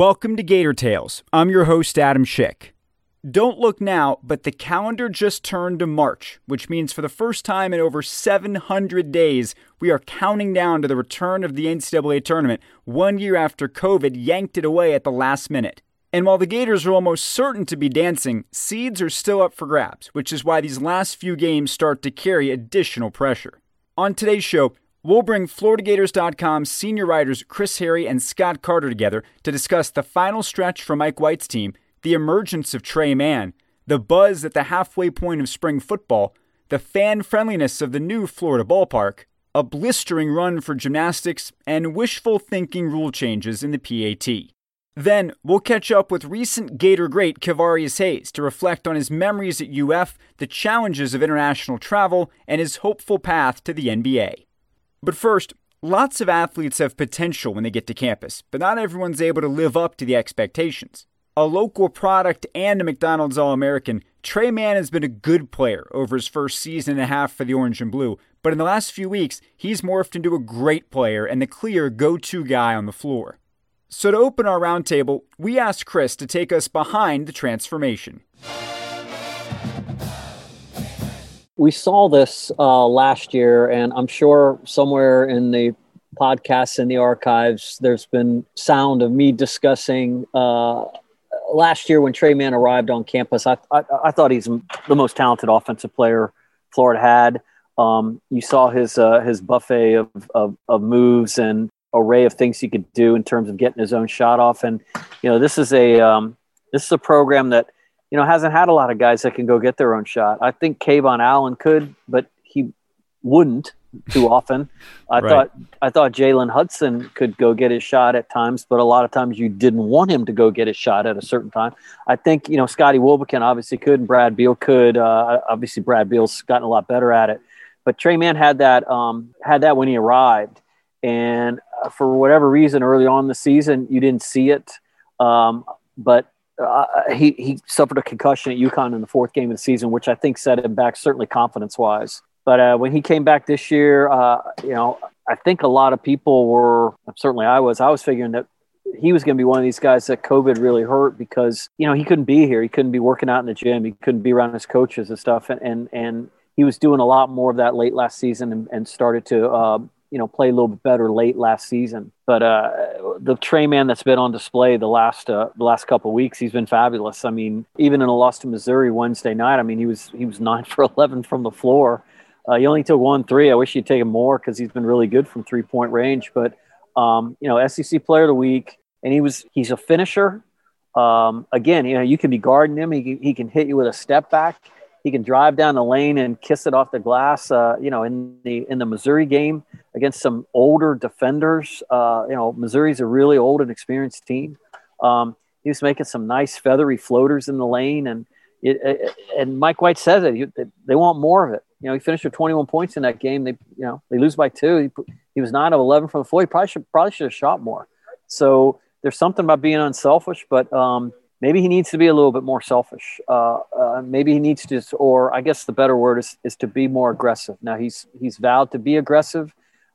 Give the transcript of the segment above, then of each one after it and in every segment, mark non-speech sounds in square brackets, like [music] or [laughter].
Welcome to Gator Tales. I'm your host, Adam Schick. Don't look now, but the calendar just turned to March, which means for the first time in over 700 days, we are counting down to the return of the NCAA tournament one year after COVID yanked it away at the last minute. And while the Gators are almost certain to be dancing, seeds are still up for grabs, which is why these last few games start to carry additional pressure. On today's show, We'll bring FloridaGators.com senior writers Chris Harry and Scott Carter together to discuss the final stretch for Mike White's team, the emergence of Tre Mann, the buzz at the halfway point of spring football, the fan friendliness of the new Florida ballpark, a blistering run for gymnastics, and wishful thinking rule changes in the PAT. Then we'll catch up with recent Gator great Kevarius Hayes to reflect on his memories at UF, the challenges of international travel, and his hopeful path to the NBA. But first, lots of athletes have potential when they get to campus, but not everyone's able to live up to the expectations. A local product and a McDonald's All American, Tre Mann has been a good player over his first season and a half for the Orange and Blue, but in the last few weeks, he's morphed into a great player and the clear go to guy on the floor. So, to open our roundtable, we asked Chris to take us behind the transformation. We saw this uh, last year, and I'm sure somewhere in the podcasts in the archives, there's been sound of me discussing uh, last year when Tre Mann arrived on campus. I, I, I, thought he's the most talented offensive player Florida had. Um, you saw his uh, his buffet of, of, of moves and array of things he could do in terms of getting his own shot off. And you know, this is a um, this is a program that you know, hasn't had a lot of guys that can go get their own shot. I think KeVaughn Allen could, but he wouldn't too often. I right. thought I thought Jalen Hudson could go get his shot at times, but a lot of times you didn't want him to go get his shot at a certain time. I think you know Scottie Wilbekin obviously could, and Brad Beal could. Uh, obviously, Brad Beal's gotten a lot better at it, but Tre Mann had that um, had that when he arrived, and uh, for whatever reason, early on in the season, you didn't see it. Um, but uh, he he suffered a concussion at UConn in the fourth game of the season, which I think set him back certainly confidence wise. But uh, when he came back this year, uh, you know, I think a lot of people were certainly I was I was figuring that he was going to be one of these guys that COVID really hurt because you know he couldn't be here, he couldn't be working out in the gym, he couldn't be around his coaches and stuff, and and, and he was doing a lot more of that late last season and, and started to uh, you know play a little bit better late last season. But uh, the Tre Mann that's been on display the last uh, the last couple weeks, he's been fabulous. I mean, even in a loss to Missouri Wednesday night, I mean he was he was [laughs] nine for eleven from the floor. Uh, he only took one three. I wish he'd taken more because he's been really good from three point range. But um, you know, SEC Player of the Week, and he was he's a finisher. Um, again, you know, you can be guarding him. He, he can hit you with a step back. He can drive down the lane and kiss it off the glass. Uh, you know, in the in the Missouri game against some older defenders. Uh, you know, Missouri's a really old and experienced team. Um, he was making some nice feathery floaters in the lane, and it, it, and Mike White says it. He, they want more of it. You know, he finished with 21 points in that game. They, you know, they lose by two. He, he was nine of 11 from the floor. He probably should probably should have shot more. So there's something about being unselfish, but um, maybe he needs to be a little bit more selfish. Uh, uh, maybe he needs to, or I guess the better word is, is to be more aggressive. Now he's he's vowed to be aggressive.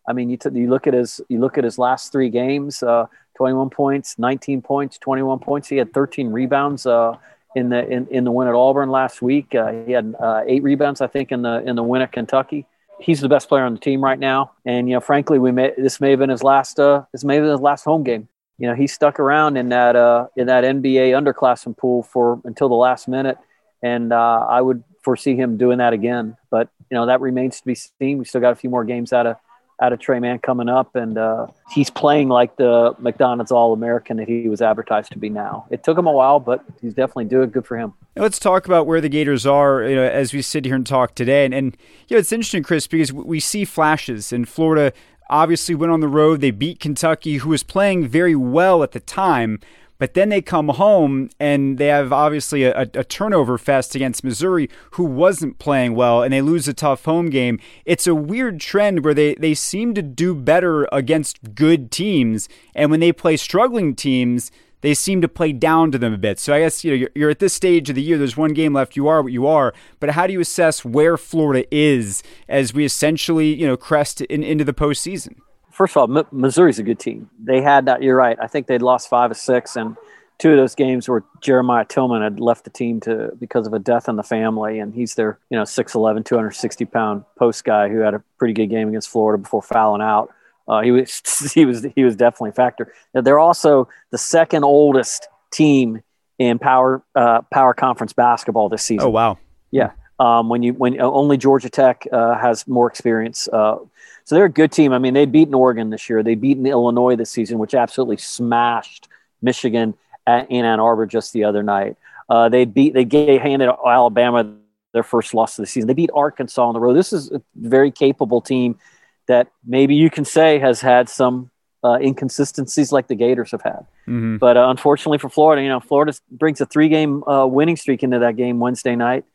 I mean, you, t- you look at his you look at his last three games: uh, 21 points, 19 points, 21 points. He had 13 rebounds uh, in the in, in the win at Auburn last week. Uh, he had uh, eight rebounds, I think, in the in the win at Kentucky. He's the best player on the team right now, and you know, frankly, we may this may have been his last this may have been his last home game you know, he stuck around in that uh, in that NBA underclassmen pool for until the last minute, and uh, I would foresee him doing that again. But you know, that remains to be seen. We still got a few more games out of out of Tre Mann coming up, and uh, he's playing like the McDonald's All American that he was advertised to be. Now it took him a while, but he's definitely doing good for him. Let's talk about where the Gators are you know, as we sit here and talk today. And, and you know, it's interesting, Chris, because we see flashes in Florida obviously went on the road. They beat Kentucky, who was playing very well at the time. But then they come home and they have obviously a, a, turnover fest against Missouri, who wasn't playing well, and they lose a tough home game. It's a weird trend where they, they seem to do better against good teams, and when they play struggling teams, they seem to play down to them a bit. So I guess you know you're, you're, at this stage of the year. There's one game left. You are what you are. But how do you assess where Florida is as we essentially you know crest in, into the postseason? First of all, M- Missouri's a good team. They had that. You're right. I think they'd lost five or six, and two of those games where Jeremiah Tilmon had left the team to because of a death in the family, and he's their you know 6'11", 260 pound post guy who had a pretty good game against Florida before fouling out. Uh, he was [laughs] he was he was definitely a factor. They're also the second oldest team in power uh, power conference basketball this season. Oh wow! Yeah, um, when you when uh, only Georgia Tech uh, has more experience. Uh, so they're a good team. I mean, they beat Oregon this year. They beaten Illinois this season, which absolutely smashed Michigan at, in Ann Arbor just the other night. Uh, they beat they gave, handed Alabama their first loss of the season. They beat Arkansas on the road. This is a very capable team that maybe you can say has had some uh, inconsistencies like the Gators have had. Mm-hmm. But uh, unfortunately for Florida, you know, Florida brings a three-game uh, winning streak into that game Wednesday night,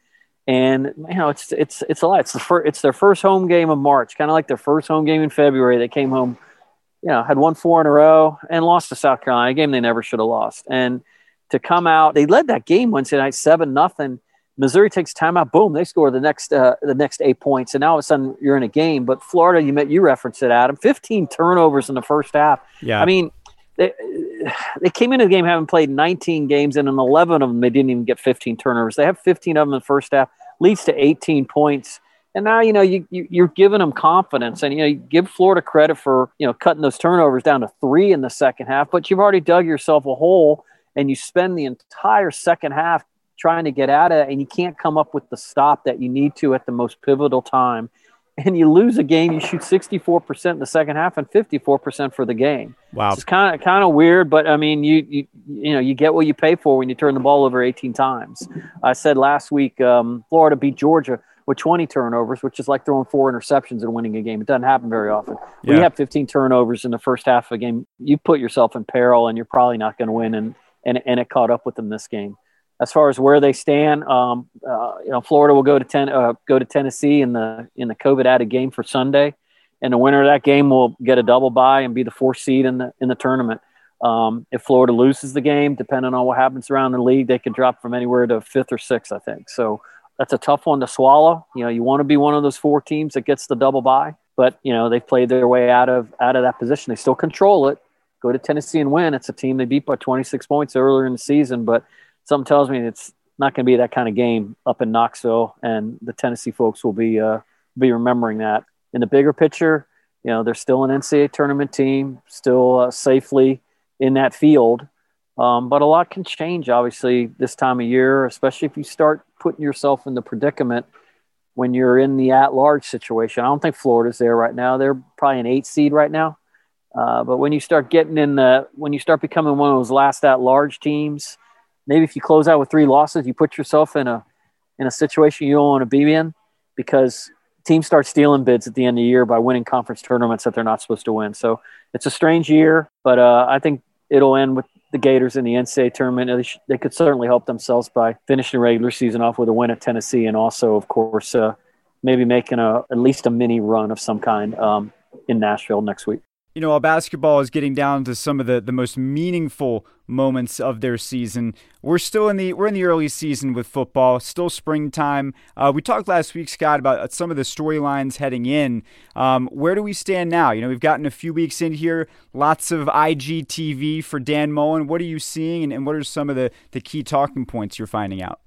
and you know, it's it's it's a lot. It's the first, it's their first home game of March, kind of like their first home game in February. They came home, you know, had won four in a row and lost to South Carolina, a game they never should have lost. And to come out, they led that game Wednesday night seven nothing Missouri takes timeout. Boom, they score the next uh, the next eight points, and now all of a sudden you're in a game. But Florida, you met you referenced it, Adam. 15 turnovers in the first half. Yeah, I mean. They, they came into the game having played 19 games, and in 11 of them, they didn't even get 15 turnovers. They have 15 of them in the first half, leads to 18 points. And now, you know, you, you, are giving them confidence. And, you know, you give Florida credit for, you know, cutting those turnovers down to three in the second half, but you've already dug yourself a hole and you spend the entire second half trying to get at it and you can't come up with the stop that you need to at the most pivotal time. And you lose a game you shoot 64% in the second half and 54% for the game. Wow. It's kind of kind of weird but i mean you, you you know you get what you pay for when you turn the ball over 18 times. I said last week um, florida beat georgia with 20 turnovers which is like throwing four interceptions and winning a game. It doesn't happen very often. Yeah. we have 15 turnovers in the first half of a game. You put yourself in peril and you're probably not going to win and, and and it caught up with them this game as far as where they stand, um, uh, you know, Florida will go to ten, uh, go to Tennessee in the in the COVID added game for Sunday, and the winner of that game will get a double bye and be the fourth seed in the in the tournament. Um, if Florida loses the game, depending on what happens around the league, they could drop from anywhere to fifth or sixth, I think. So that's a tough one to swallow. You know, you want to be one of those four teams that gets the double bye, but you know they've played their way out of out of that position. They still control it. Go to Tennessee and win. It's a team they beat by 26 points earlier in the season, but something tells me it's not going to be that kind of game up in Knoxville, and the Tennessee folks will be uh, be remembering that. In the bigger picture, you know, they're still an NCAA tournament team, still uh, safely in that field, um, but a lot can change obviously this time of year, especially if you start putting yourself in the predicament when you're in the at-large situation. I don't think Florida's there right now. They're probably an eight seed right now. Uh, but when you start getting in the, when you start becoming one of those last at-large teams, maybe if you close out with three losses, you put yourself in a in a situation you don't want to be in because teams start stealing bids at the end of the year by winning conference tournaments that they're not supposed to win. So it's a strange year, but uh, I think it'll end with the Gators in the NCAA tournament. They, sh- they, could certainly help themselves by finishing the regular season off with a win at Tennessee, and also, of course, uh, maybe making a at least a mini run of some kind um, in Nashville next week you know, while basketball is getting down to some of the, the most meaningful moments of their season, we're still in the we're in the early season with football, still springtime. Uh, we talked last week, Scott, about some of the storylines heading in. Um, where do we stand now? You know, we've gotten a few weeks in here, lots of IGTV for Dan Mullen. What are you seeing, and, and what are some of the, the key talking points you're finding out?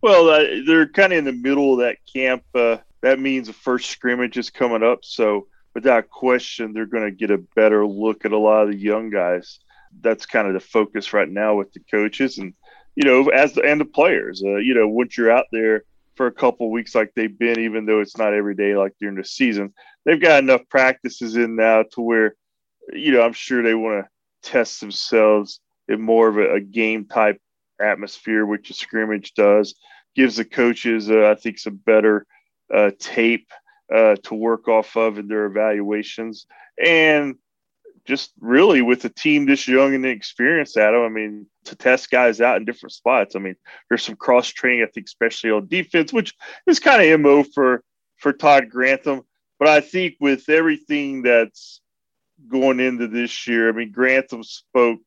Well, uh, they're kind of in the middle of that camp. Uh, that means the first scrimmage is coming up, so without question, they're going to get a better look at a lot of the young guys. That's kind of the focus right now with the coaches and, you know, as the, and the players. Uh, you know, once you're out there for a couple weeks like they've been, even though it's not every day like during the season, they've got enough practices in now to where, you know, I'm sure they want to test themselves in more of a, a game type atmosphere, which a scrimmage does. Gives the coaches, uh, I think, some better uh, tape uh, to work off of in their evaluations. And just really with a team this young and inexperienced, Adam, I mean, to test guys out in different spots. I mean, there's some cross training, I think, especially on defense, which is kind of MO for for Todd Grantham. But I think with everything that's going into this year, I mean, Grantham spoke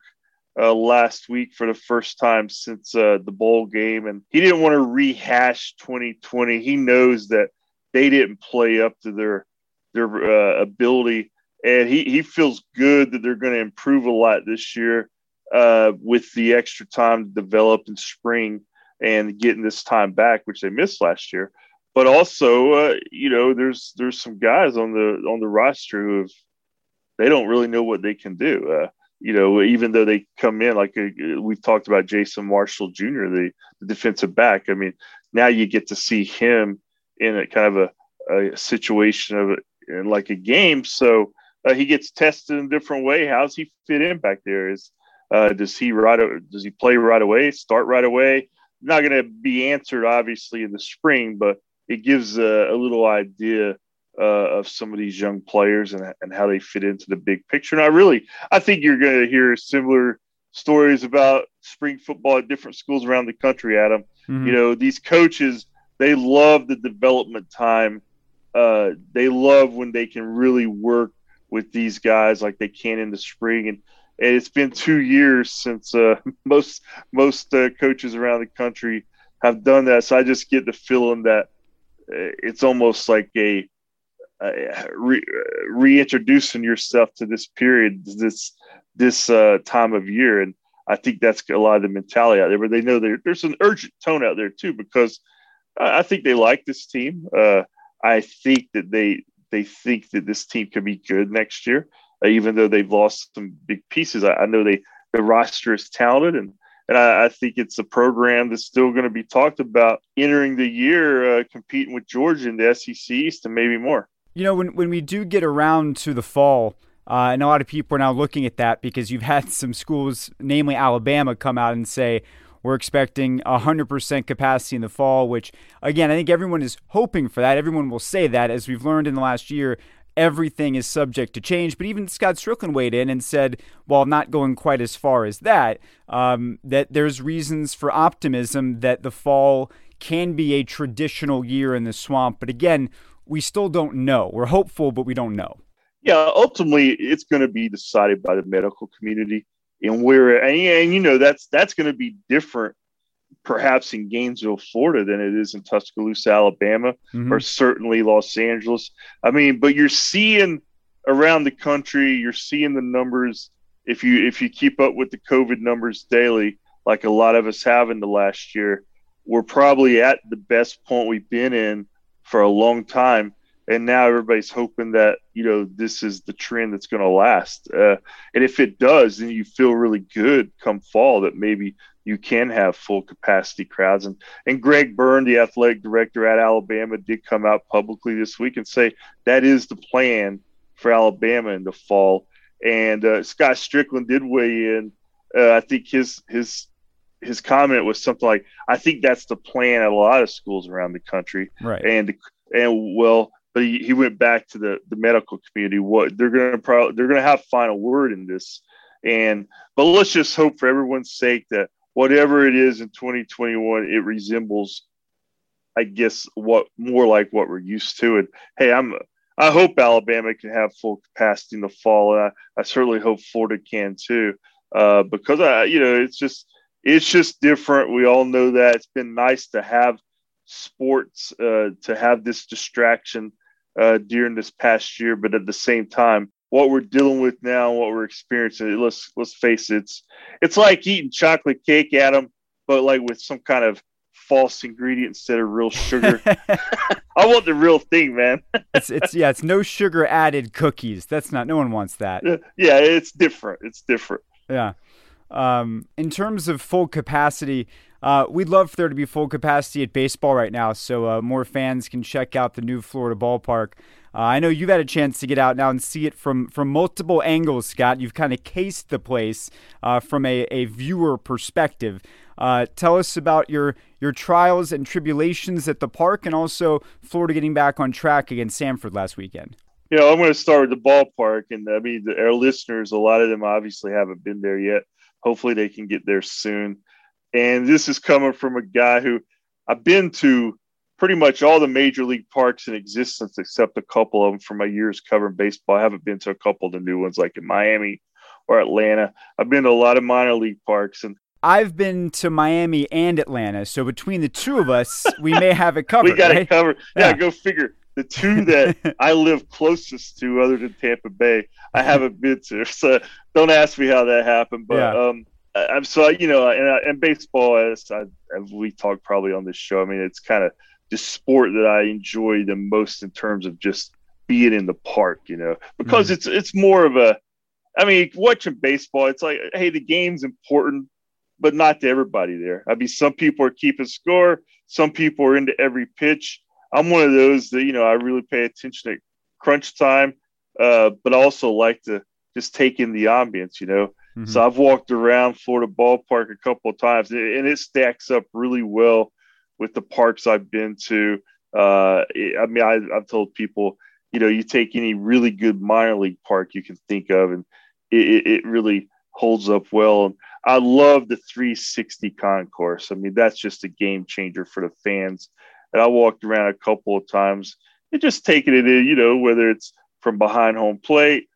uh, last week for the first time since uh, the bowl game, and he didn't want to rehash 2020. He knows that they didn't play up to their their uh, ability, and he he feels good that they're going to improve a lot this year uh, with the extra time to develop in spring and getting this time back, which they missed last year. But also, uh, you know, there's there's some guys on the on the roster who have they don't really know what they can do. Uh, you know, even though they come in like uh, we've talked about Jason Marshall Jr., the, the, defensive back. I mean, now you get to see him in a kind of a, a situation of in like a game. So uh, he gets tested in a different way. How's he fit in back there? Is uh, does he right? Does he play right away? Start right away? Not going to be answered obviously in the spring, but it gives a, a little idea uh, of some of these young players and, and how they fit into the big picture. And I really, I think you're going to hear similar stories about spring football at different schools around the country, Adam. Mm-hmm. You know, these coaches, they love the development time. Uh, they love when they can really work with these guys like they can in the spring. And, and it's been two years since uh, [laughs] most most uh, coaches around the country have done that. So I just get the feeling that uh, it's almost like a uh, re- reintroducing yourself to this period, this this uh, time of year, and I think that's a lot of the mentality out there. But they know there's an urgent tone out there too because I think they like this team. Uh, I think that they they think that this team can be good next year, uh, even though they've lost some big pieces. I, I know they the roster is talented and and I, I, think it's a program that's still going to be talked about entering the year, uh, competing with Georgia in the SEC East and maybe more. You know, when when we do get around to the fall, uh, and a lot of people are now looking at that because you've had [laughs] some schools, namely Alabama, come out and say we're expecting 100% capacity in the fall, which, again, I think everyone is hoping for that. Everyone will say that. As we've learned in the last year, everything is subject to change. But even Scott Stricklin weighed in and said, while not going quite as far as that, um, that there's reasons for optimism that the fall can be a traditional year in the swamp. But again, we still don't know. We're hopeful, but we don't know. Yeah, ultimately, it's going to be decided by the medical community, and where and, and you know that's that's going to be different perhaps in Gainesville, Florida, than it is in Tuscaloosa, Alabama, mm-hmm. or certainly Los Angeles. I mean, but you're seeing around the country, you're seeing the numbers. If you if you keep up with the COVID numbers daily, like a lot of us have in the last year, we're probably at the best point we've been in for a long time. And now everybody's hoping that you know this is the trend that's going to last. Uh, and if it does, then you feel really good come fall that maybe you can have full capacity crowds. And and Greg Byrne, the athletic director at Alabama, did come out publicly this week and say that is the plan for Alabama in the fall. And uh, Scott Stricklin did weigh in. Uh, I think his his his comment was something like, "I think that's the plan at a lot of schools around the country." Right. And and well, but he, he went back to the the medical community. What they're going to probably they're going to have final word in this. And but let's just hope for everyone's sake that whatever it is in 2021, it resembles, I guess, what more like what we're used to. And hey, I'm I hope Alabama can have full capacity in the fall, and I, I certainly hope Florida can too, uh, because I, you know, it's just it's just different. We all know that it's been nice to have sports, uh, to have this distraction uh, during this past year, but at the same time, what we're dealing with now, what we're experiencing, let's let's face it, it's it's like eating chocolate cake, Adam, but like with some kind of false ingredient instead of real sugar. [laughs] I want the real thing, man. it's it's yeah, it's no sugar added cookies. That's not no one wants that. Yeah, it's different. It's different. Yeah. Um, in terms of full capacity, uh, we'd love for there to be full capacity at baseball right now, so uh, more fans can check out the new Florida ballpark. Uh, I know you've had a chance to get out now and see it from from multiple angles, Scott. You've kind of cased the place uh, from a, a viewer perspective. Uh, tell us about your your trials and tribulations at the park, and also Florida getting back on track against Samford last weekend. you know, I'm going to start with the ballpark, and I mean, our listeners, a lot of them obviously haven't been there yet. Hopefully, they can get there soon. And this is coming from a guy who I've been to pretty much all the major league parks in existence, except a couple of them from my years covering baseball. I haven't been to a couple of the new ones, like in Miami or Atlanta. I've been to a lot of minor league parks, and I've been to Miami and Atlanta, so between the two of us, we may have it [laughs] covered. we got right? it covered. Yeah, yeah, go figure. The two that [laughs] I live closest to, other than Tampa Bay, I haven't been to. [laughs] So don't ask me how that happened. But yeah. um, I'm so you know, and, and baseball, as, I, as we talked probably on this show, I mean, it's kind of the sport that I enjoy the most in terms of just being in the park, you know, because mm-hmm. it's it's more of a. I mean, watching baseball, it's like, hey, the game's important, but not to everybody there. I mean, some people are keeping score, some people are into every pitch. I'm one of those that you know I really pay attention at crunch time, uh, but also like to just take in the ambience. You know, mm-hmm. so I've walked around Florida Ballpark a couple of times, and it stacks up really well with the parks I've been to. Uh, I mean, I, I've told people, you know, you take any really good minor league park you can think of, and it, it really holds up well. And I love the 360 concourse. I mean, that's just a game changer for the fans and I walked around a couple of times and just taking it in, you know, whether it's from behind home plate,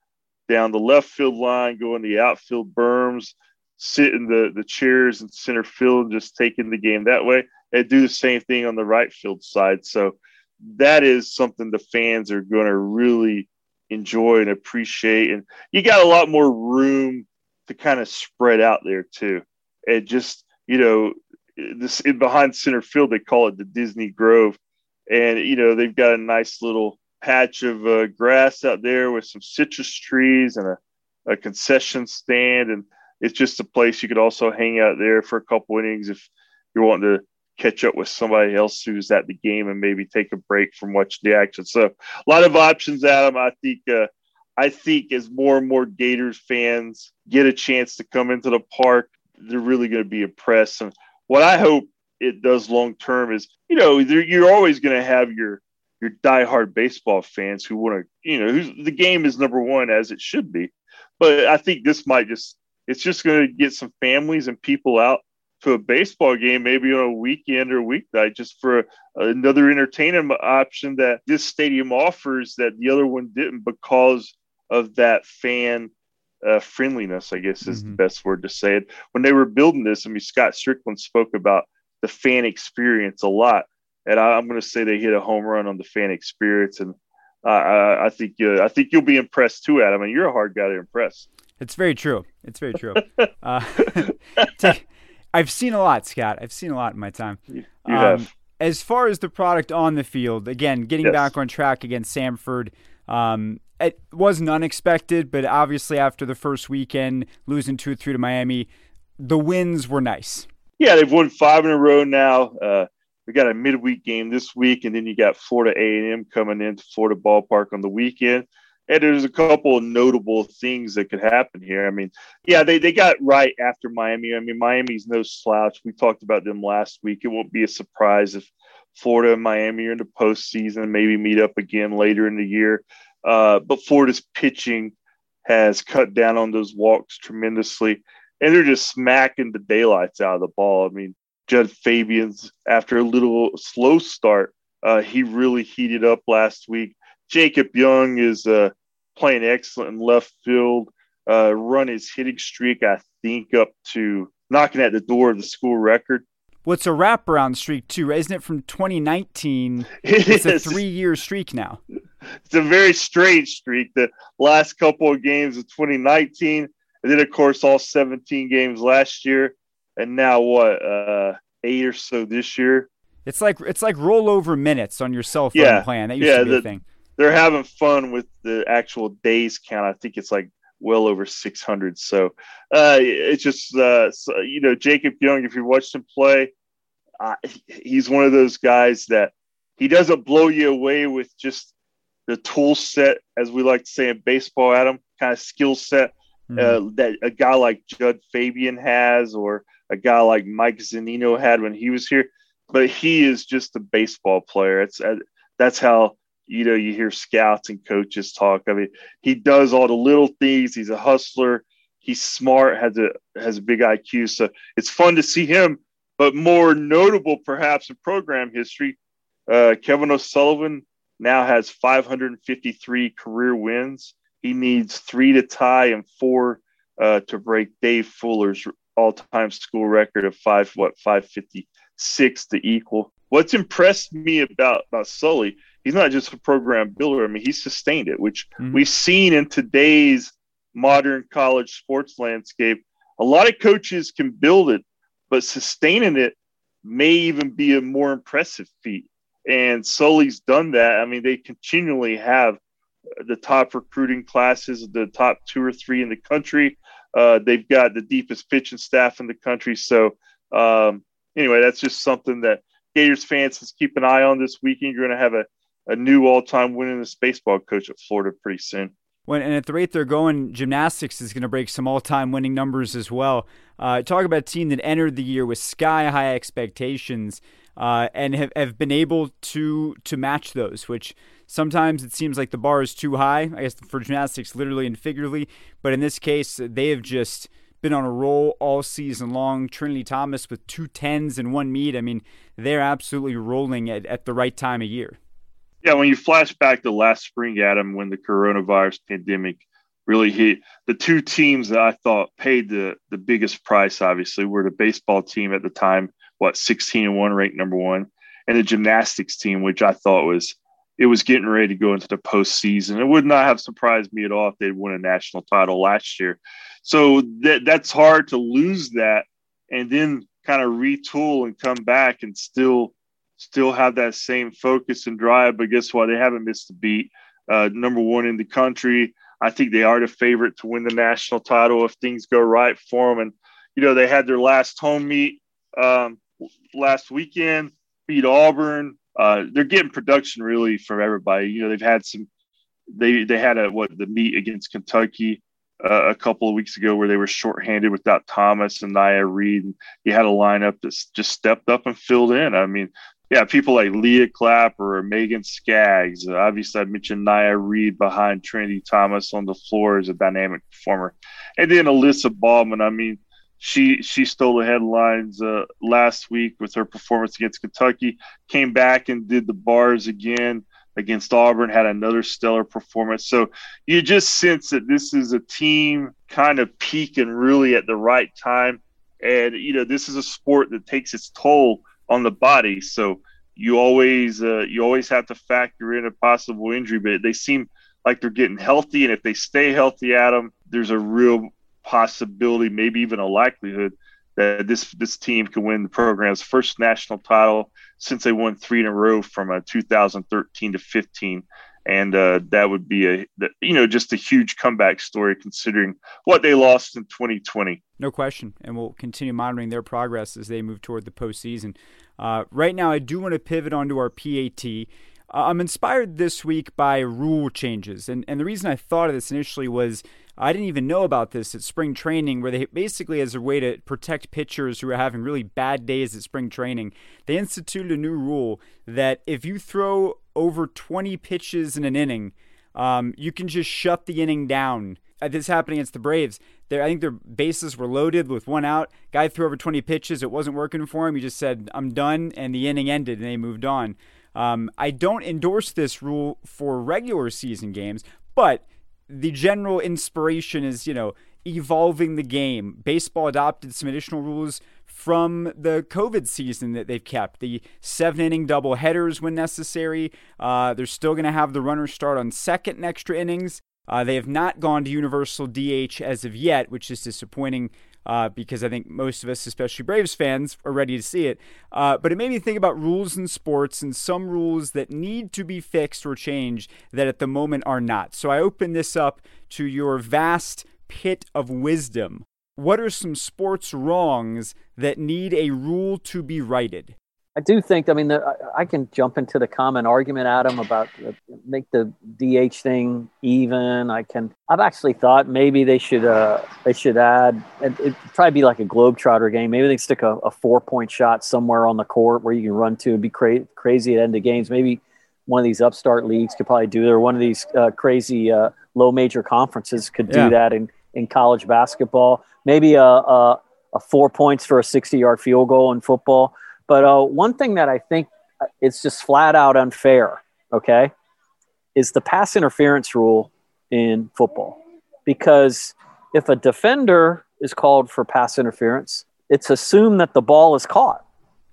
down the left field line, going the outfield berms, sit in the, the chairs in center field and just taking the game that way and do the same thing on the right field side. So that is something the fans are going to really enjoy and appreciate. And you got a lot more room to kind of spread out there too. And just, you know, this in behind center field they call it the Disney Grove, and you know they've got a nice little patch of uh, grass out there with some citrus trees and a, a concession stand, and it's just a place you could also hang out there for a couple innings if you're wanting to catch up with somebody else who's at the game and maybe take a break from watching the action. So a lot of options, Adam. I think. Uh, I think as more and more Gators fans get a chance to come into the park, they're really going to be impressed. And what I hope it does long term is, you know, you're always going to have your your diehard baseball fans who want to, you know, who's the game is number one as it should be. But I think this might just it's just going to get some families and people out to a baseball game, maybe on a weekend or weeknight, just for another entertainment option that this stadium offers that the other one didn't because of that fan uh, friendliness, I guess is mm-hmm. the best word to say it. When they were building this, I mean, Scott Stricklin spoke about the fan experience a lot, and I, am going to say they hit a home run on the fan experience, and uh, I, I, think uh, I think you'll be impressed too, Adam. I mean, you're a hard guy to impress. It's very true. It's very true. [laughs] uh, [laughs] I've seen a lot, Scott. I've seen a lot in my time. You, you um, have. As far as the product on the field, again, getting yes. back on track against Samford, um, it wasn't unexpected, but obviously after the first weekend, losing 2 3 to Miami, the wins were nice. Yeah, they've won five in a row now. Uh, we got a midweek game this week, and then you got Florida A&M coming into Florida Ballpark on the weekend. And there's a couple of notable things that could happen here. I mean, yeah, they, they got right after Miami. I mean, Miami's no slouch. We talked about them last week. It won't be a surprise if Florida and Miami are in the postseason, maybe meet up again later in the year. Uh, but Florida's pitching has cut down on those walks tremendously, and they're just smacking the daylights out of the ball. I mean, Jud Fabian's after a little slow start, uh, he really heated up last week. Jacob Young is uh, playing excellent in left field. Uh, run his hitting streak, I think, up to knocking at the door of the school record. What's well, a wraparound streak too? Isn't it from 2019? [laughs] It it's is. a three-year streak now it's a very strange streak. The last couple of games of 2019, and then of course all 17 games last year, and now what? Uh, eight or so this year. It's like it's like rollover minutes on your cell phone yeah, plan. That used yeah, to be the, a thing. They're having fun with the actual days count. I think it's like well over 600. So uh, it's just uh, so, you know Jacob Young. If you watched him play, uh, he's one of those guys that he doesn't blow you away with just the tool set, as we like to say in baseball, Adam, kind of skill set mm-hmm. uh, that a guy like Jud Fabian has, or a guy like Mike Zunino had when he was here. But he is just a baseball player. It's uh, that's how you know, you hear scouts and coaches talk. I mean, he does all the little things. He's a hustler. He's smart. has a has a big IQ. So it's fun to see him. But more notable, perhaps, in program history, uh, Kevin O'Sullivan now has 553 career wins. He needs three to tie and four uh, to break Dave Fuller's all-time school record of five what 556 to equal. What's impressed me about about Sully, he's not just a program builder. I mean, he's sustained it, which mm-hmm. we've seen in today's modern college sports landscape. A lot of coaches can build it, but sustaining it may even be a more impressive feat. And Sully's done that. I mean, they continually have the top recruiting classes, the top two or three in the country. Uh, they've got the deepest pitching staff in the country. So, um, anyway, that's just something that Gators fans let's keep an eye on this weekend. You're going to have a, a new all time winningest baseball coach at Florida pretty soon. When, and at the rate they're going, gymnastics is going to break some all time winning numbers as well. Uh, talk about a team that entered the year with sky high expectations uh, and have, have been able to to match those, which sometimes it seems like the bar is too high. I guess for gymnastics, literally and figuratively, but in this case, they have just been on a roll all season long. Trinity Thomas with two tens and one meet. I mean, they're absolutely rolling at, at the right time of year. Yeah, when you flash back to last spring, Adam, when the coronavirus pandemic really hit, the two teams that I thought paid the the biggest price, obviously, were the baseball team at the time what 16 and one ranked number one, and the gymnastics team, which I thought was it was getting ready to go into the postseason. It would not have surprised me at all if they'd won a national title last year. So that that's hard to lose that and then kind of retool and come back and still still have that same focus and drive. But guess what? They haven't missed a beat. Uh, number one in the country. I think they are the favorite to win the national title if things go right for them. And you know they had their last home meet um, last weekend, beat Auburn. Uh, they're getting production really from everybody. You know, they've had some. They they had a what the meet against Kentucky uh, a couple of weeks ago where they were shorthanded without Thomas and Nya Reed. And you had a lineup that just stepped up and filled in. I mean, yeah, people like Leah Clapper or Megan Skaggs. Uh, obviously, I mentioned Nya Reed behind Trinity Thomas on the floor as a dynamic performer, and then Alyssa Baldwin. I mean, she she stole the headlines uh, last week with her performance against Kentucky. Came back and did the bars again against Auburn. Had another stellar performance. So you just sense that this is a team kind of peaking really at the right time. And you know this is a sport that takes its toll on the body. So you always uh, you always have to factor in a possible injury. But they seem like they're getting healthy, and if they stay healthy, Adam, there's a real possibility, maybe even a likelihood that this this team can win the program's first national title since they won three in a row from uh, 2013 to 15 and uh, that would be a you know just a huge comeback story considering what they lost in 2020 no question. And we'll continue monitoring their progress as they move toward the postseason. Uh, right now i do want to pivot onto our pat uh, I'm inspired this week by rule changes. And, and the reason I thought of this initially was I didn't even know about this at spring training, where they basically, as a way to protect pitchers who are having really bad days at spring training, they instituted a new rule that if you throw over 20 pitches in an inning, um, you can just shut the inning down. Uh, this happened against the Braves. They're, I think their bases were loaded with one out. Guy threw over 20 pitches. It wasn't working for him. He just said, I'm done. And the inning ended and they moved on. Um, I don't endorse this rule for regular season games, but the general inspiration is, you know, evolving the game. Baseball adopted some additional rules from the COVID season that they've kept. The seven inning double headers when necessary. Uh, they're still going to have the runner start on second in extra innings. Uh, they have not gone to universal DH as of yet, which is disappointing uh, because I think most of us, especially Braves fans, are ready to see it. Uh, but it made me think about rules in sports and some rules that need to be fixed or changed that at the moment are not. So I open this up to your vast pit of wisdom. What are some sports wrongs that need a rule to be righted? I do think. I mean, the, I can jump into the common argument, Adam, about make the DH thing even. I can. I've actually thought maybe they should. Uh, they should add. It, would probably be like a globetrotter game. Maybe they stick a, a four point shot somewhere on the court where you can run to. It'd be cra- crazy at end of games. Maybe one of these upstart leagues could probably do, or one of these uh, crazy uh, low major conferences could do yeah. that in, in college basketball. Maybe a, a, a, four points for a 60 yard field goal in football. But uh, one thing that I think uh, it's just flat out unfair, okay, is the pass interference rule in football. Because if a defender is called for pass interference, it's assumed that the ball is caught.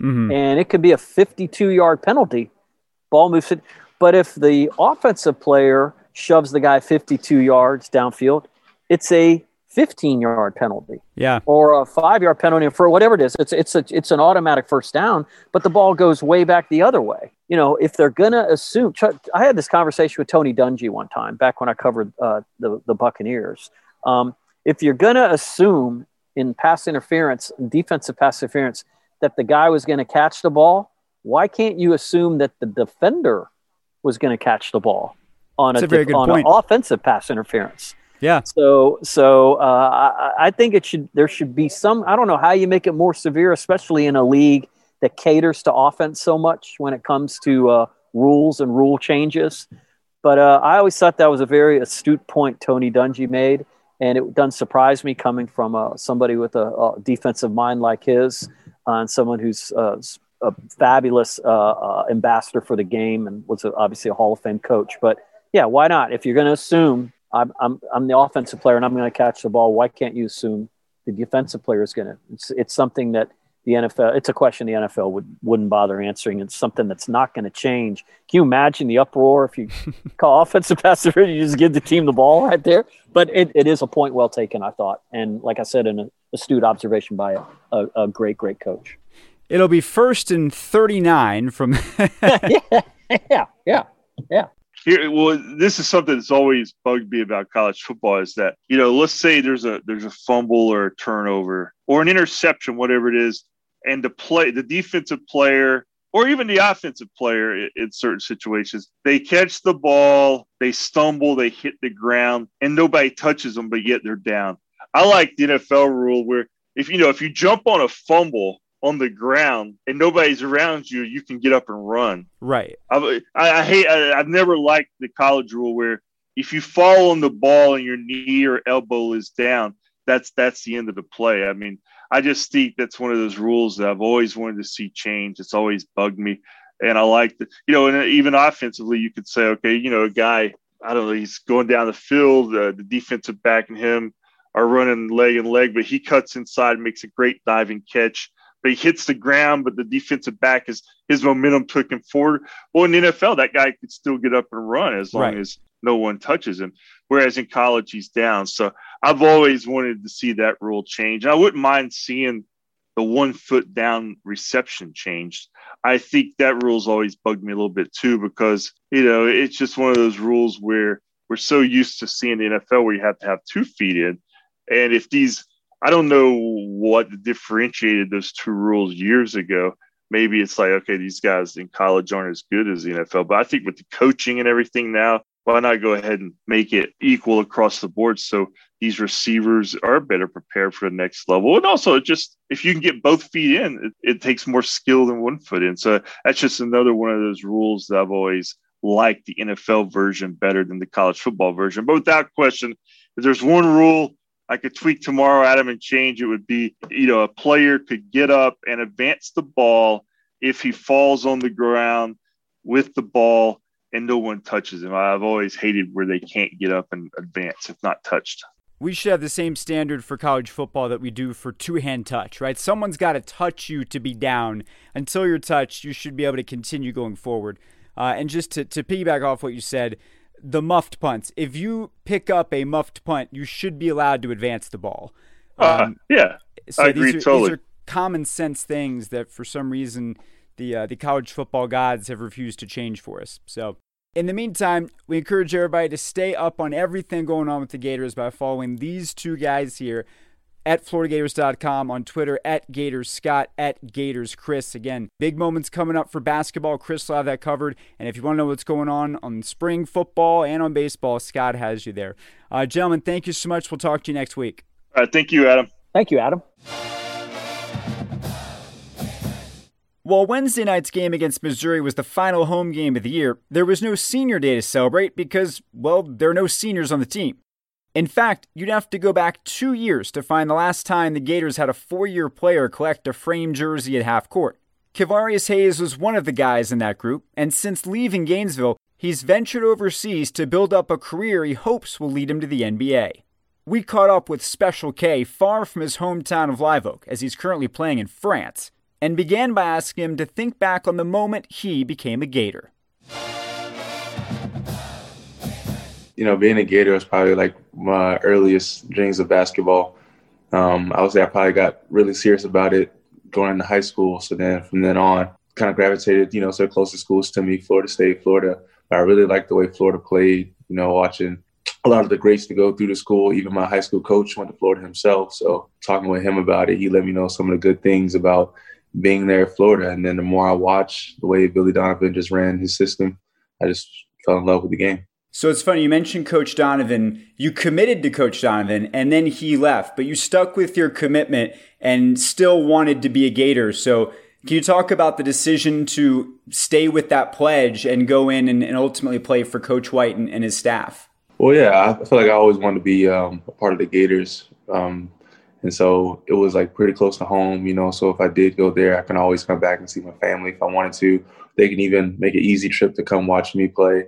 Mm-hmm. And it could be a 52 yard penalty. Ball moves it. But if the offensive player shoves the guy 52 yards downfield, it's a 15 yard penalty. Yeah. Or a five yard penalty for whatever it is. It's, it's, a, it's an automatic first down, but the ball goes way back the other way. You know, if they're going to assume, I had this conversation with Tony Dungy one time back when I covered uh, the, the Buccaneers. Um, if you're going to assume in pass interference, defensive pass interference, that the guy was going to catch the ball, why can't you assume that the defender was going to catch the ball on, a, a on an offensive pass interference? Yeah. So, so uh, I, I think it should. There should be some. I don't know how you make it more severe, especially in a league that caters to offense so much when it comes to uh, rules and rule changes. But uh, I always thought that was a very astute point Tony Dungy made and it doesn't surprise me coming from uh, somebody with a, a, defensive mind like his, uh, and someone who's uh, a fabulous uh, uh, ambassador for the game and was obviously a Hall of Fame coach. But yeah, why not? If you're going to assume I'm, I'm, I'm the offensive player and I'm going to catch the ball, why can't you assume the defensive player is going to? It's, it's something that the NFL, it's a question the NFL would, wouldn't bother answering. It's something that's not going to change. Can you imagine the uproar if you [laughs] call offensive pass interference, you just give the team the ball right there? But it, it is a point well taken, I thought. And like I said, an astute observation by a, a, great, great coach. It'll be first and 39 from. [laughs] yeah, yeah, yeah, yeah. Here, well, this is something that's always bugged me about college football is that you know, let's say there's a there's a fumble or a turnover or an interception, whatever it is, and the play the defensive player or even the offensive player in certain situations they catch the ball they stumble they hit the ground and nobody touches them but yet they're down. I like the nfl rule where if you know if you jump on a fumble on the ground and nobody's around you you can get up and run right i, I, I hate I, i've never liked the college rule where if you fall on the ball and your knee or elbow is down that's that's the end of the play i mean I just think that's one of those rules that I've always wanted to see change. It's always bugged me. And I like the, you know, and even offensively, you could say, okay, you know, a guy, I don't know, he's going down the field, uh, the defensive back and him are running leg and leg, but he cuts inside, makes a great diving catch. But he hits the ground, but the defensive back is his momentum took him forward. Well, in the NFL, that guy could still get up and run as long right. as no one touches him. Whereas in college, he's down. So I've always wanted to see that rule change. I wouldn't mind seeing the one foot down reception changed. I think that rule's always bugged me a little bit too because you know it's just one of those rules where we're so used to seeing the NFL where you have to have two feet in, and if these I don't know what differentiated those two rules years ago. Maybe it's like okay, these guys in college aren't as good as the NFL, but I think with the coaching and everything now, why not go ahead and make it equal across the board so these receivers are better prepared for the next level? And also, just if you can get both feet in, it, it takes more skill than one foot in. So that's just another one of those rules that I've always liked the NFL version better than the college football version. But without question, if there's one rule I could tweak tomorrow, Adam, and change, it would be you know, a player could get up and advance the ball if he falls on the ground with the ball and no one touches him. I've always hated where they can't get up and advance if not touched. We should have the same standard for college football that we do for two hand touch, right? Someone's got to touch you to be down. Until you're touched, you should be able to continue going forward. Uh, and just to, to piggyback off what you said, the muffed punts. If you pick up a muffed punt, you should be allowed to advance the ball. Uh, um, uh, yeah, so I agree these are, totally. These are common sense things that for some reason the uh, the college football gods have refused to change for us. So in the meantime, we encourage everybody to stay up on everything going on with the Gators by following these two guys here at FloridaGators.com, on Twitter at Gators Scott, at Gators Chris. Again, big moments coming up for basketball. Chris will have that covered. And if you want to know what's going on on spring football and on baseball, Scott has you there. Uh, gentlemen, thank you so much. We'll talk to you next week. All right. Thank you, Adam. Thank you, Adam. While Wednesday night's game against Missouri was the final home game of the year, there was no senior day to celebrate because, well, there are no seniors on the team. In fact, you'd have to go back two years to find the last time the Gators had a four year player collect a framed jersey at half court. Kevarius Hayes was one of the guys in that group, and since leaving Gainesville, he's ventured overseas to build up a career he hopes will lead him to the NBA. We caught up with Special K far from his hometown of Live Oak, as he's currently playing in France, and began by asking him to think back on the moment he became a Gator. You know, being a Gator was probably like my earliest dreams of basketball. Um, I would say I probably got really serious about it going into high school. So then from then on, kind of gravitated, you know, to the closest schools to me, Florida State, Florida. I really liked the way Florida played, you know, watching a lot of the greats to go through the school. Even my high school coach went to Florida himself. So talking with him about it, he let me know some of the good things about being there in Florida. And then the more I watched the way Billy Donovan just ran his system, I just fell in love with the game. So it's funny, you mentioned Coach Donovan. You committed to Coach Donovan and then he left, but you stuck with your commitment and still wanted to be a Gator. So can you talk about the decision to stay with that pledge and go in and, and ultimately play for Coach White and, and, his staff? Well, yeah, I feel like I always wanted to be um, a part of the Gators. Um, and so it was like pretty close to home, you know. So if I did go there, I can always come back and see my family if I wanted to. They can even make an easy trip to come watch me play.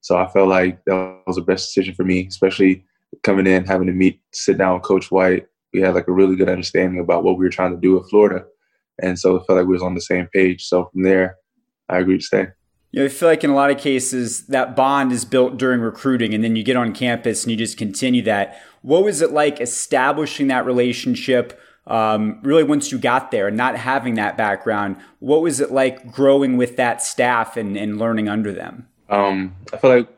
So I felt like that was the best decision for me, especially coming in, having to meet, sit down with Coach White. We had like a really good understanding about what we were trying to do with Florida. And so it felt like we was on the same page. So from there, I agreed to stay. You know, I feel like in a lot of cases that bond is built during recruiting and then you get on campus and you just continue that. What was it like establishing that relationship um, really once you got there and not having that background? What was it like growing with that staff and, and learning under them? Um, I feel like,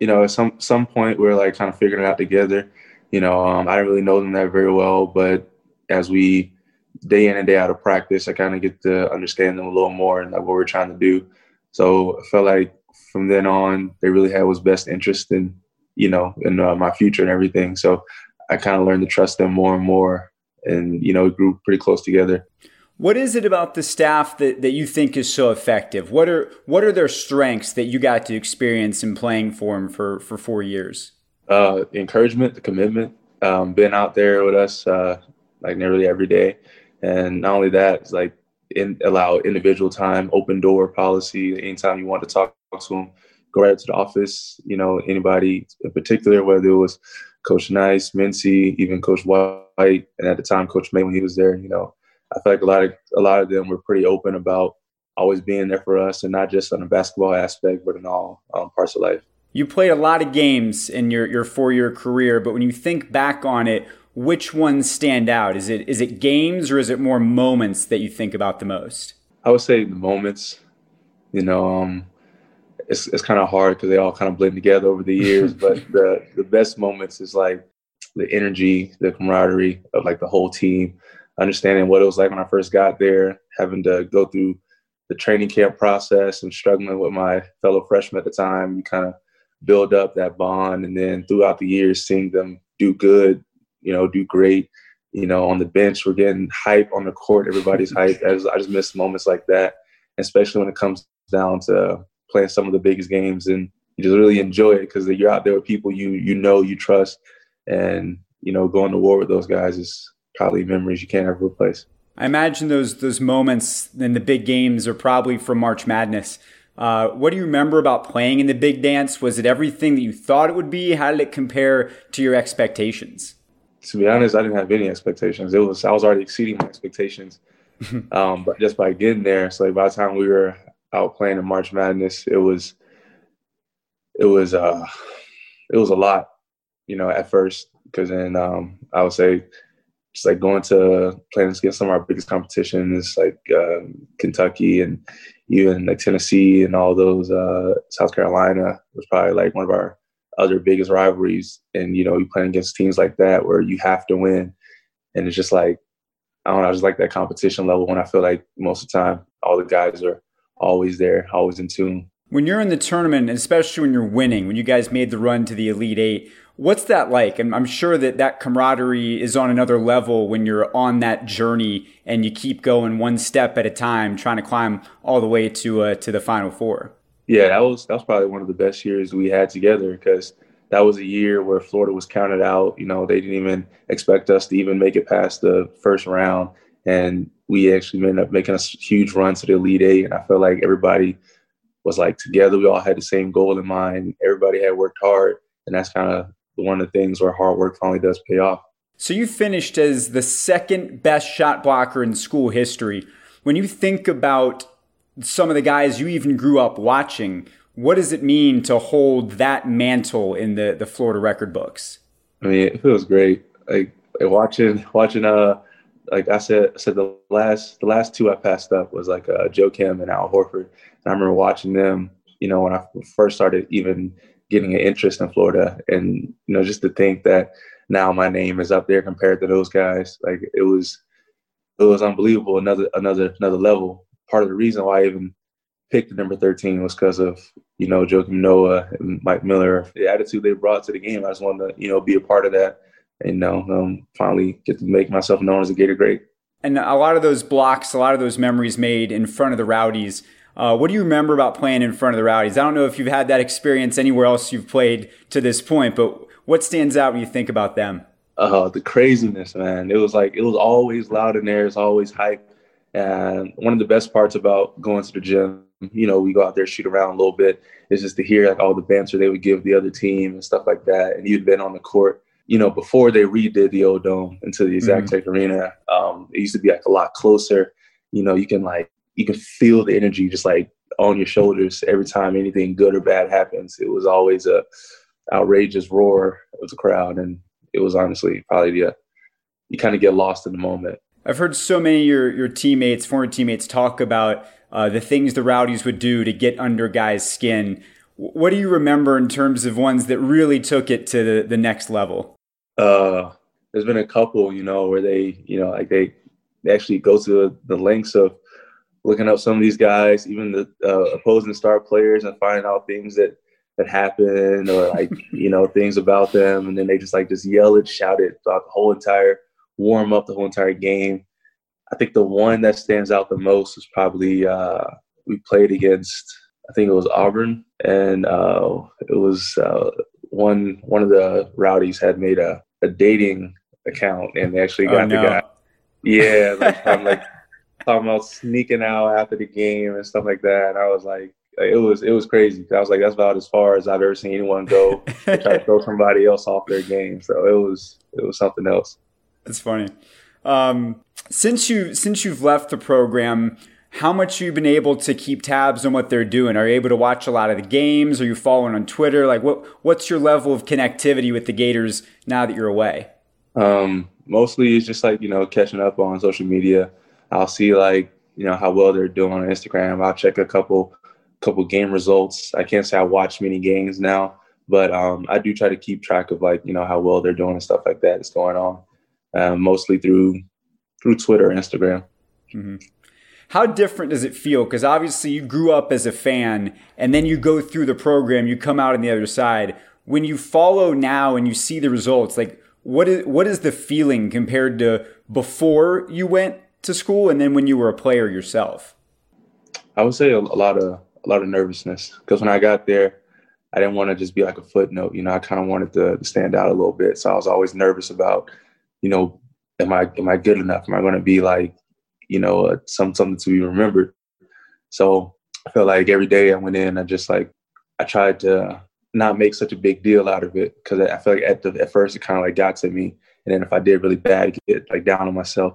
you know, at some some point we are like kind of figuring it out together. You know, um, I didn't really know them that very well, but as we day in and day out of practice, I kind of get to understand them a little more and like what we're trying to do. So I felt like from then on, they really had was best interest in, you know, in uh, my future and everything. So I kind of learned to trust them more and more, and you know, grew pretty close together. What is it about the staff that, that you think is so effective? What are what are their strengths that you got to experience in playing for them for, for four years? Uh, encouragement, the commitment, um, being out there with us uh, like nearly every day, and not only that, it's like in, allow individual time, open door policy. Anytime you want to talk to them, go right to the office. You know, anybody in particular, whether it was Coach Nice, Mincy, even Coach White, and at the time Coach May when he was there. You know, I feel like a lot of a lot of them were pretty open about always being there for us, and not just on the basketball aspect, but in all um, parts of life. You played a lot of games in your your four year career, but when you think back on it, which ones stand out? Is it is it games or is it more moments that you think about the most? I would say the moments. You know, um, it's it's kind of hard because they all kind of blend together over the years. [laughs] but the the best moments is like the energy, the camaraderie of like the whole team understanding what it was like when I first got there, having to go through the training camp process and struggling with my fellow freshmen at the time, you kind of build up that bond. And then throughout the years, seeing them do good, you know, do great. You know, on the bench, we're getting hype on the court. Everybody's [laughs] hype. I just, I just miss moments like that, especially when it comes down to playing some of the biggest games and you just really enjoy it because you're out there with people you you know you trust and you know going to war with those guys is probably memories you can't ever replace. I imagine those those moments in the big games are probably from March Madness. Uh, what do you remember about playing in the big dance? Was it everything that you thought it would be? How did it compare to your expectations? To be honest, I didn't have any expectations. It was I was already exceeding my expectations. [laughs] um, but just by getting there, so like by the time we were out playing in March Madness, it was it was uh it was a lot, you know, at first because then um, I would say just like going to playing against some of our biggest competitions like uh, Kentucky and even like Tennessee and all those uh, South Carolina was probably like one of our other biggest rivalries. And you know, you playing against teams like that where you have to win, and it's just like I don't know, I just like that competition level when I feel like most of the time all the guys are always there, always in tune. When you're in the tournament, especially when you're winning, when you guys made the run to the Elite Eight, What's that like? And I'm sure that that camaraderie is on another level when you're on that journey and you keep going one step at a time, trying to climb all the way to uh, to the Final Four. Yeah, that was that was probably one of the best years we had together because that was a year where Florida was counted out. You know, they didn't even expect us to even make it past the first round, and we actually ended up making a huge run to the Elite Eight. And I felt like everybody was like together. We all had the same goal in mind. Everybody had worked hard, and that's kind of one of the things where hard work finally does pay off. So you finished as the second best shot blocker in school history. When you think about some of the guys you even grew up watching, what does it mean to hold that mantle in the, the Florida record books? I mean, it feels great. Like, like watching watching uh like I said I said the last the last two I passed up was like uh, Joakim and Al Horford. And I remember watching them, you know, when I first started even getting an interest in Florida, and you know, just to think that now my name is up there compared to those guys, like it was, it was unbelievable. Another another another level. Part of the reason why I even picked the number 13 was because of you know Joakim Noah and Mike Miller, the attitude they brought to the game. I just wanted to you know be a part of that, and you know um, finally get to make myself known as a Gator great. And a lot of those blocks, a lot of those memories made in front of the Rowdies uh, what do you remember about playing in front of the Rowdies? I don't know if you've had that experience anywhere else you've played to this point, but what stands out when you think about them? Uh, the craziness, man. It was like it was always loud in there. It's always hype. And one of the best parts about going to the gym, you know, we go out there shoot around a little bit, is just to hear like all the banter they would give the other team and stuff like that. And you'd been on the court, you know, before they redid the old dome into the Exactech mm-hmm. arena. Um, it used to be like a lot closer. You know, you can like you can feel the energy just like on your shoulders every time anything good or bad happens. It was always a outrageous roar of the crowd, and it was honestly probably the you kind of get lost in the moment. I've heard so many of your your teammates, former teammates, talk about uh, the things the Rowdies would do to get under guys' skin. What do you remember in terms of ones that really took it to the, the next level? Uh, there's been a couple, you know, where they, you know, like they, they actually go to the lengths of looking up some of these guys, even the uh, opposing star players, and finding out things that that happened or like [laughs] you know things about them, and then they just like just yell it, shout it throughout the whole entire warm up, the whole entire game. I think the one that stands out the most was probably uh, we played against. I think it was Auburn, and uh, it was uh, one one of the rowdies had made a, a dating account, and they actually oh, got oh, no. the guy. Yeah, like, I'm like [laughs] talking about sneaking out after the game and stuff like that. And I was like, it was it was crazy. I was like, that's about as far as I've ever seen anyone go [laughs] to try to throw somebody else off their game. So it was it was something else. That's funny. Um, since you since you've left the program, how much you've been able to keep tabs on what they're doing? Are you able to watch a lot of the games? Are you following on Twitter? Like, what what's your level of connectivity with the Gators now that you're away? Um, mostly it's just like you know catching up on social media. I'll see like you know how well they're doing on Instagram. I'll check a couple couple game results. I can't say I watch many games now, but um, I do try to keep track of like you know how well they're doing and stuff like that is going on, um, mostly through through Twitter Instagram. Mm-hmm. How different does it feel? Because obviously you grew up as a fan, and then you go through the program, you come out on the other side. When you follow now and you see the results, like what is what is the feeling compared to before you went to school, and then when you were a player yourself? I would say a, a lot of a lot of nervousness because when I got there, I didn't want to just be like a footnote. You know, I kind of wanted to, stand out a little bit, so I was always nervous about, you know, am I am I good enough? Am I going to be like, you know, uh, some something to be remembered? So I felt like every day I went in, I just like I tried to not make such a big deal out of it because I feel like at the at first it kind of like got to me, and then if I did really bad, get like down on myself.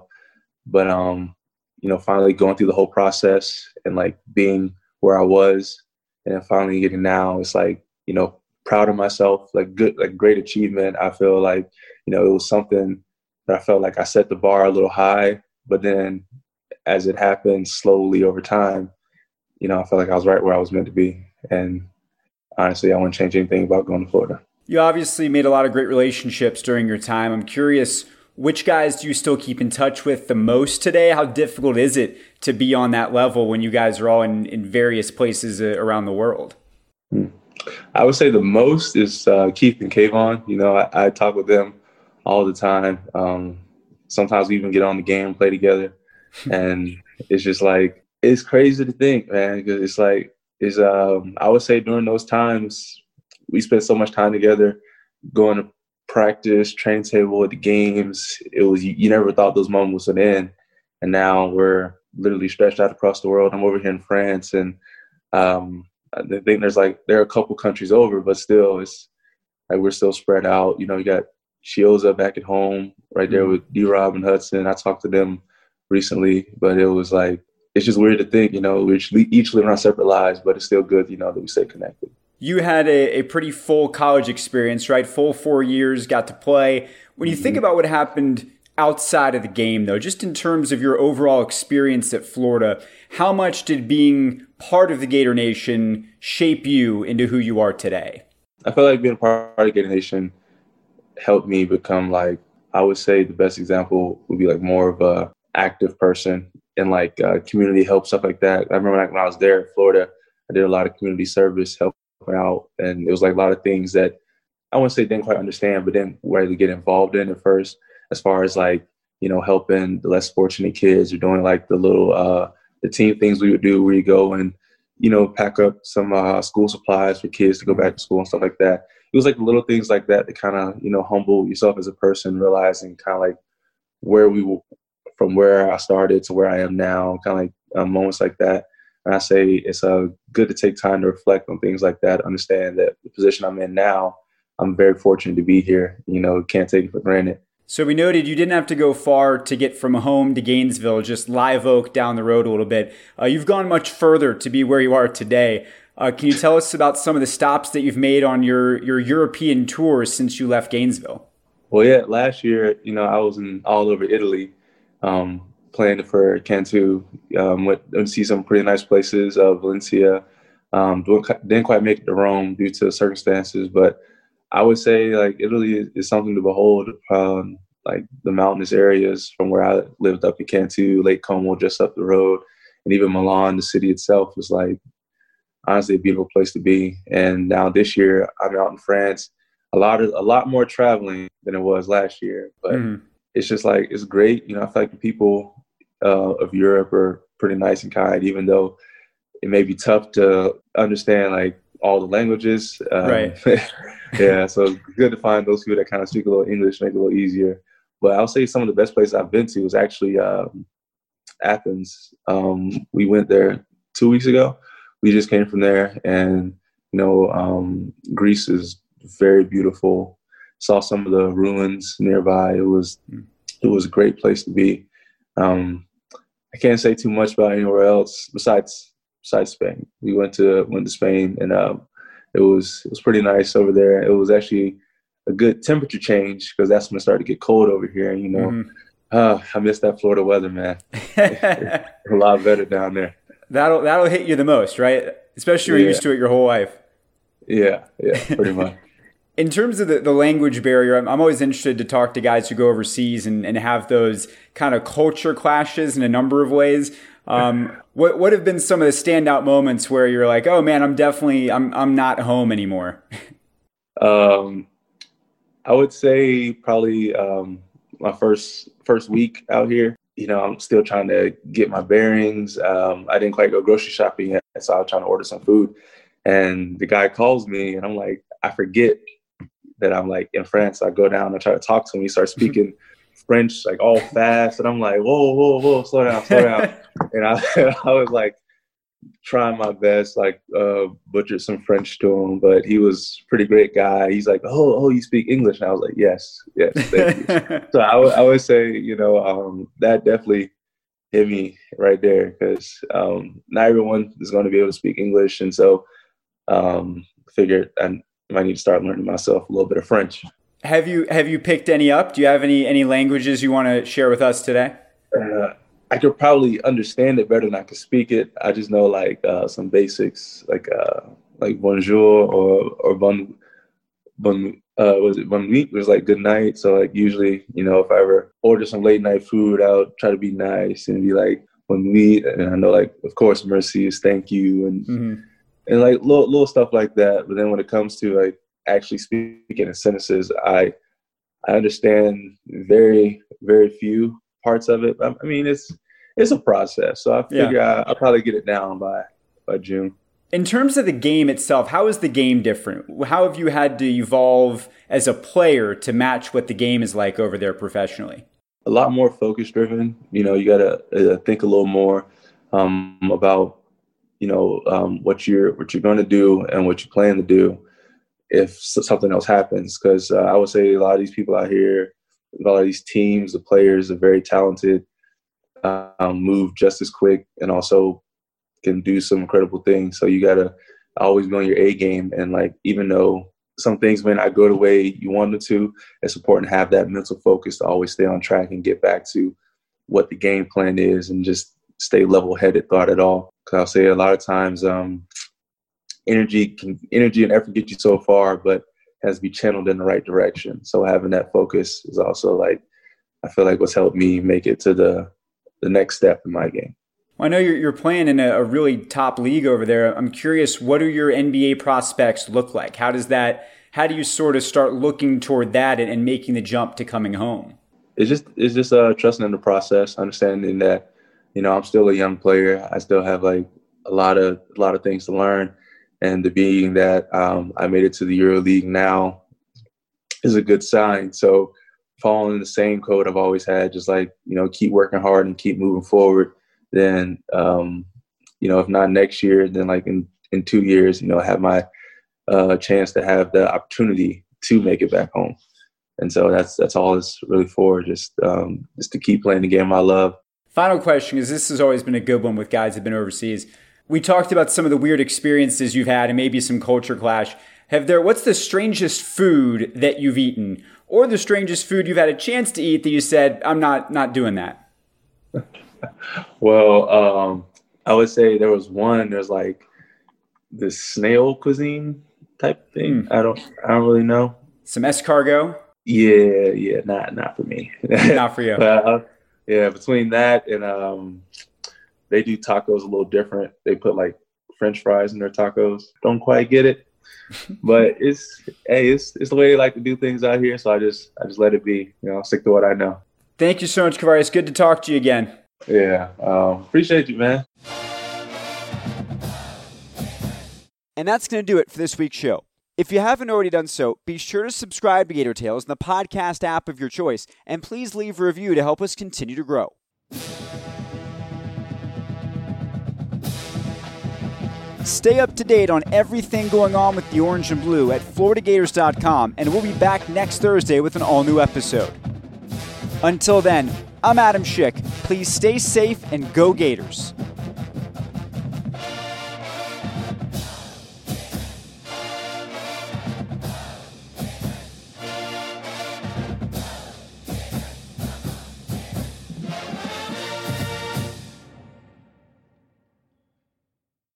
But um, you know, finally going through the whole process and like being where I was, and then finally getting now, it's like you know, proud of myself, like good, like great achievement. I feel like you know, it was something that I felt like I set the bar a little high, but then as it happened slowly over time, you know, I felt like I was right where I was meant to be. And honestly, I wouldn't change anything about going to Florida. You obviously made a lot of great relationships during your time. I'm curious which guys do you still keep in touch with the most today? How difficult is it to be on that level when you guys are all in, in various places uh, around the world? Hmm. I would say the most is uh, Keith and KeVaughn. You know, I, I, talk with them all the time. Um, sometimes we even get on the game, play together, [laughs] and it's just like it's crazy to think, man. Because it's like it's. um, I would say during those times we spent so much time together, going to practice, train table at the games. It was you, you never thought those moments would end, and now we're literally stretched out across the world. I'm over here in France, and um, I think there's like there are a couple countries over, but still, it's like we're still spread out. You know, you got Chiozza back at home, right there mm-hmm. with D. Rob and Hudson. I talked to them recently, but it was like it's just weird to think, you know, we each live our separate lives, but it's still good, you know, that we stay connected. You had a, a pretty full college experience, right? Full four years, got to play. When you mm-hmm. think about what happened outside of the game, though, just in terms of your overall experience at Florida, how much did being part of the Gator Nation shape you into who you are today? I feel like being part of the Gator Nation helped me become like I would say the best example would be like more of a active person and like uh, community help stuff like that. I remember like when I was there in Florida, I did a lot of community service, helping out, and it was like a lot of things that I wouldn't say didn't quite understand, but didn't really get involved in at first. As far as like you know helping the less fortunate kids or doing like the little uh, the team things we would do where you go and you know pack up some uh, school supplies for kids to go back to school and stuff like that. It was like little things like that that kind of you know humble yourself as a person, realizing kind of like where we were from where I started to where I am now, kind of like uh, moments like that. And I say it's uh, good to take time to reflect on things like that, understand that the position I'm in now, I'm very fortunate to be here. You know, can't take it for granted. So we noted you didn't have to go far to get from home to Gainesville, just Live Oak down the road a little bit. Uh, you've gone much further to be where you are today. Uh, can you tell us about some of the stops that you've made on your, your European tours since you left Gainesville? Well, yeah, last year, you know, I was in all over Italy um, playing for Cantu. Um, went to see some pretty nice places, uh, Valencia. Um, didn't quite make it to Rome due to circumstances, but I would say like Italy is, is something to behold. Um, like the mountainous areas from where I lived up in Cantu, Lake Como, just up the road, and even Milan, the city itself, was like honestly a beautiful place to be. And now this year, I'm out in France. A lot of a lot more traveling than it was last year, but mm it's just like it's great. You know, I feel like the people uh, of Europe are pretty nice and kind, even though it may be tough to understand like all the languages. Um, right. [laughs] yeah, so it's good to find those people that kind of speak a little English, make it a little easier. But I'll say some of the best places I've been to was actually um, Athens. Um, we went there two weeks ago. We just came from there, and you know, um, Greece is very beautiful saw some of the ruins nearby. It was it was a great place to be. Um, I can't say too much about anywhere else besides besides Spain. We went to went to Spain and um, it was it was pretty nice over there. It was actually a good temperature change because that's when it started to get cold over here. You know, mm-hmm. uh, I miss that Florida weather, man. [laughs] a lot better down there. That'll that'll hit you the most, right? Especially when yeah. you're used to it your whole life. Yeah, yeah, pretty much [laughs] in terms of the, the language barrier, I'm, I'm, always interested to talk to guys who go overseas and, and have those kind of culture clashes in a number of ways. Um, [laughs] what what have been some of the standout moments where you're like, oh man, I'm definitely I'm I'm not home anymore. um, I would say probably um, my first first week out here. You know, I'm still trying to get my bearings. Um, I didn't quite go grocery shopping yet, so I was trying to order some food. And the guy calls me, and I'm like, I forget that I'm like in France. I go down and try to talk to him. He starts mm-hmm. speaking French like all fast, and I'm like, whoa, whoa, whoa, slow down, slow down. [laughs] and I, [laughs] I was like trying my best, like uh, butchered some French to him, but he was pretty great guy. He's like, oh, oh, you speak English? And I was like, yes, yes, thank you. [laughs] so I, w- I would say, you know, um, that definitely hit me right there because um, not everyone is going to be able to speak English, and so um, figured and I need to start learning myself a little bit of French. Have you have you picked any up? Do you have any any languages you want to share with us today? Uh, I could probably understand it better than I could speak it. I just know like uh, some basics, like uh, like bonjour or or bon bon uh, was it bon nuit was like good night. So like usually, you know, if I ever order some late night food, I'll try to be nice and be like bon nuit. And I know like of course merci is thank you and. Mm-hmm and like little little stuff like that. But then when it comes to like actually speaking in sentences, I I understand very very few parts of it. I mean, it's it's a process, so I figure yeah. I, will probably get it down by by June. In terms of the game itself, how is the game different? How have you had to evolve as a player to match what the game is like over there professionally? A lot more focus driven. You know, you got to uh, think a little more um, about you know um, what you're what you're going to do and what you plan to do if something else happens. Because uh, I would say a lot of these people out here, a lot of these teams, the players are very talented, um, move just as quick, and also can do some incredible things. So you gotta always be on your A game. And like even though some things may not go the way you wanted to, it's important to have that mental focus to always stay on track and get back to what the game plan is and just stay level headed thought it all. Cause I'll say a lot of times um, energy can energy and effort get you so far, but has to be channeled in the right direction. So having that focus is also like I feel like what's helped me make it to the the next step in my game. Well, I know you're, you're playing in a, a, really top league over there. I'm curious, what do your NBA prospects look like? How does that? How do you sort of start looking toward that and, and making the jump to coming home? It's just it's just uh, trusting in the process, understanding that you know I'm still a young player. I still have like a lot of a lot of things to learn, and the being that um, I made it to the Euro League now is a good sign. So following the same code I've always had, just like you know, keep working hard and keep moving forward then um, you know if not next year then like in in two years you know have my uh, chance to have the opportunity to make it back home and so that's that's all it's really for just um, just to keep playing the game i love final question is this has always been a good one with guys that have been overseas we talked about some of the weird experiences you've had and maybe some culture clash have there what's the strangest food that you've eaten or the strangest food you've had a chance to eat that you said i'm not not doing that [laughs] well, um, I would say there was one. There's like this snail cuisine type thing. Mm. I don't. I don't really know. Some escargot. Yeah, yeah, not not for me. not for you. [laughs] but, uh, yeah, between that and um, they do tacos a little different. They put like French fries in their tacos. Don't quite get it, [laughs] but it's hey, it's it's the way they like to do things out here. So I just I just let it be. You know, I'll stick to what I know. Thank you so much, Kavari. It's Good to talk to you again. Yeah. Um, appreciate you, man. And that's going to do it for this week's show. If you haven't already done so, be sure to subscribe to Gator Tales in the podcast app of your choice, and please leave a review to help us continue to grow. Stay up to date on everything going on with the Orange and Blue at FloridaGators.com, and we'll be back next Thursday with an all new episode. Until then, I'm Adam Schick. Please stay safe and go Gators.